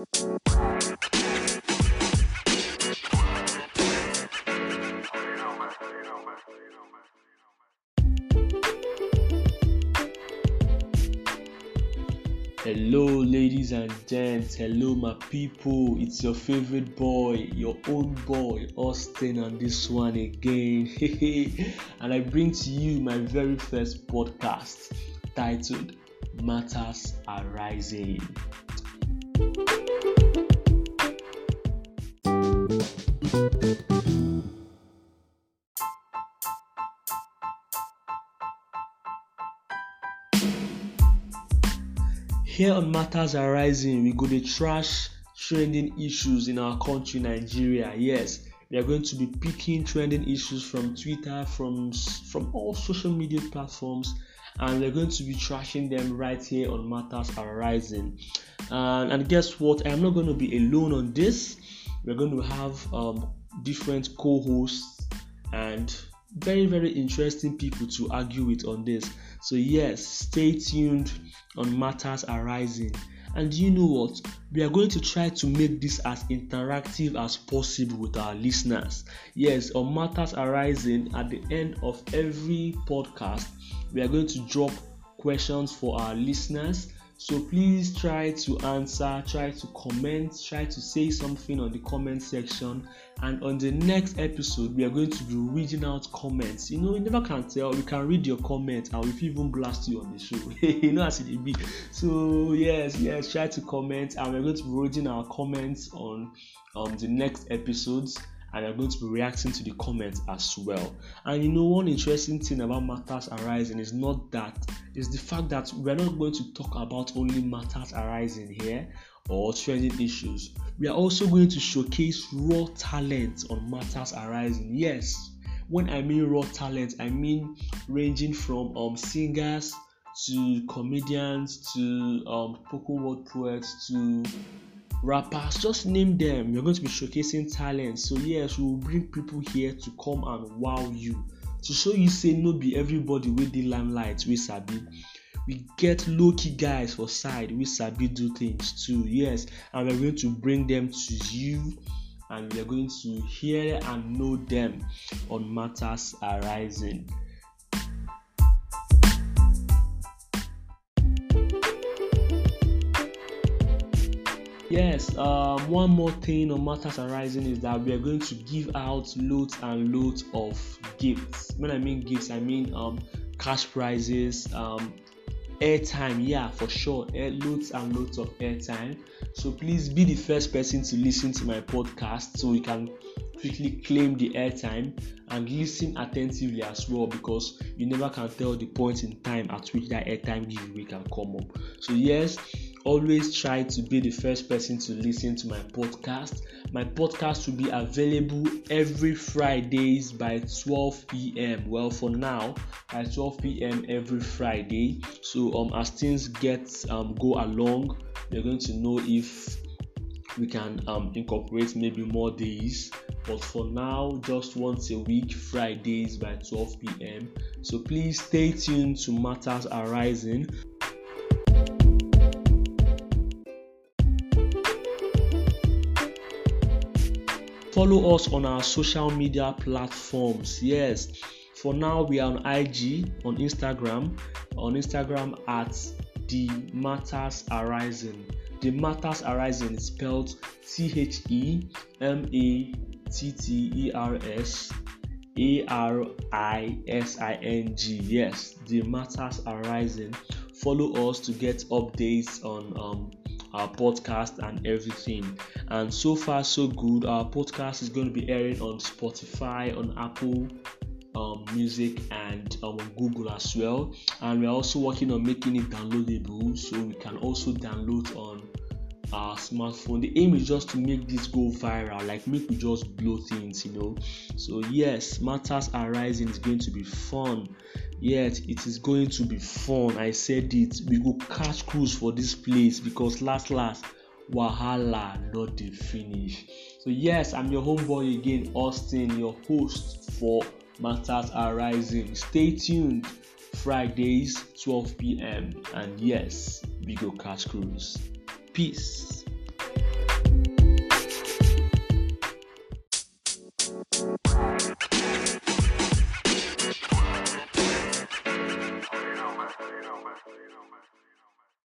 Hello, ladies and gents. Hello, my people. It's your favorite boy, your own boy, Austin, on this one again. and I bring to you my very first podcast titled Matters Arising. Here on Matters Arising, we go to trash trending issues in our country, Nigeria. Yes, we are going to be picking trending issues from Twitter, from from all social media platforms, and we're going to be trashing them right here on Matters Arising. And, and guess what? I am not going to be alone on this. We're going to have um, different co-hosts and very very interesting people to argue with on this. So yes, stay tuned on matters arising. And you know what? We are going to try to make this as interactive as possible with our listeners. Yes, on matters arising, at the end of every podcast, we are going to drop questions for our listeners so please try to answer, try to comment, try to say something on the comment section. And on the next episode, we are going to be reading out comments. You know, you never can tell. We can read your comments and we even blast you on the show. you know, as it be. So yes, yes, try to comment, and we're going to be reading our comments on um the next episodes and I'm going to be reacting to the comments as well. And you know, one interesting thing about matters arising is not that, it's the fact that we're not going to talk about only matters arising here or trending issues. We are also going to showcase raw talent on matters arising. Yes, when I mean raw talent, I mean ranging from um, singers to comedians to um, spoken word poets to rappers just name them. You're going to be showcasing talent. So yes we will bring people here to come and wow you. To show you say no be everybody wey dey limelight wey sabi. We get low key guys for side wey sabi do things too. Yes and we're going to bring them to you and we're going to hear and know them on matters arising Yes, um, one more thing on matters arising is that we are going to give out loads and loads of gifts. When I mean gifts, I mean um, cash prizes, um, airtime. Yeah, for sure, air, loads and loads of airtime. So please be the first person to listen to my podcast so you can quickly claim the airtime and listen attentively as well because you never can tell the point in time at which that airtime giveaway can come up. So yes always try to be the first person to listen to my podcast. My podcast will be available every Fridays by 12 p.m. Well, for now, by 12 p.m. every Friday. So, um, as things get um go along, we're going to know if we can um incorporate maybe more days. But for now, just once a week, Fridays by 12 p.m. So please stay tuned to Matters Arising. Follow us on our social media platforms. Yes, for now we are on IG, on Instagram, on Instagram at the Matters Arising. The Matters Arising is spelled T H E M A T T E R S A R I S I N G. Yes, the Matters Arising. Follow us to get updates on um, our podcast and everything. And so far, so good. Our podcast is going to be airing on Spotify, on Apple um, Music, and um, on Google as well. And we're also working on making it downloadable so we can also download on our smartphone. The aim is just to make this go viral, like make we just blow things, you know. So yes, matters arising is going to be fun. Yet it is going to be fun. I said it. We go catch cruise for this place because last last wahala not the finish. So yes, I'm your homeboy again, Austin, your host for Matters Arising. Stay tuned. Fridays 12 p.m. and yes, we go catch cruise. Peace.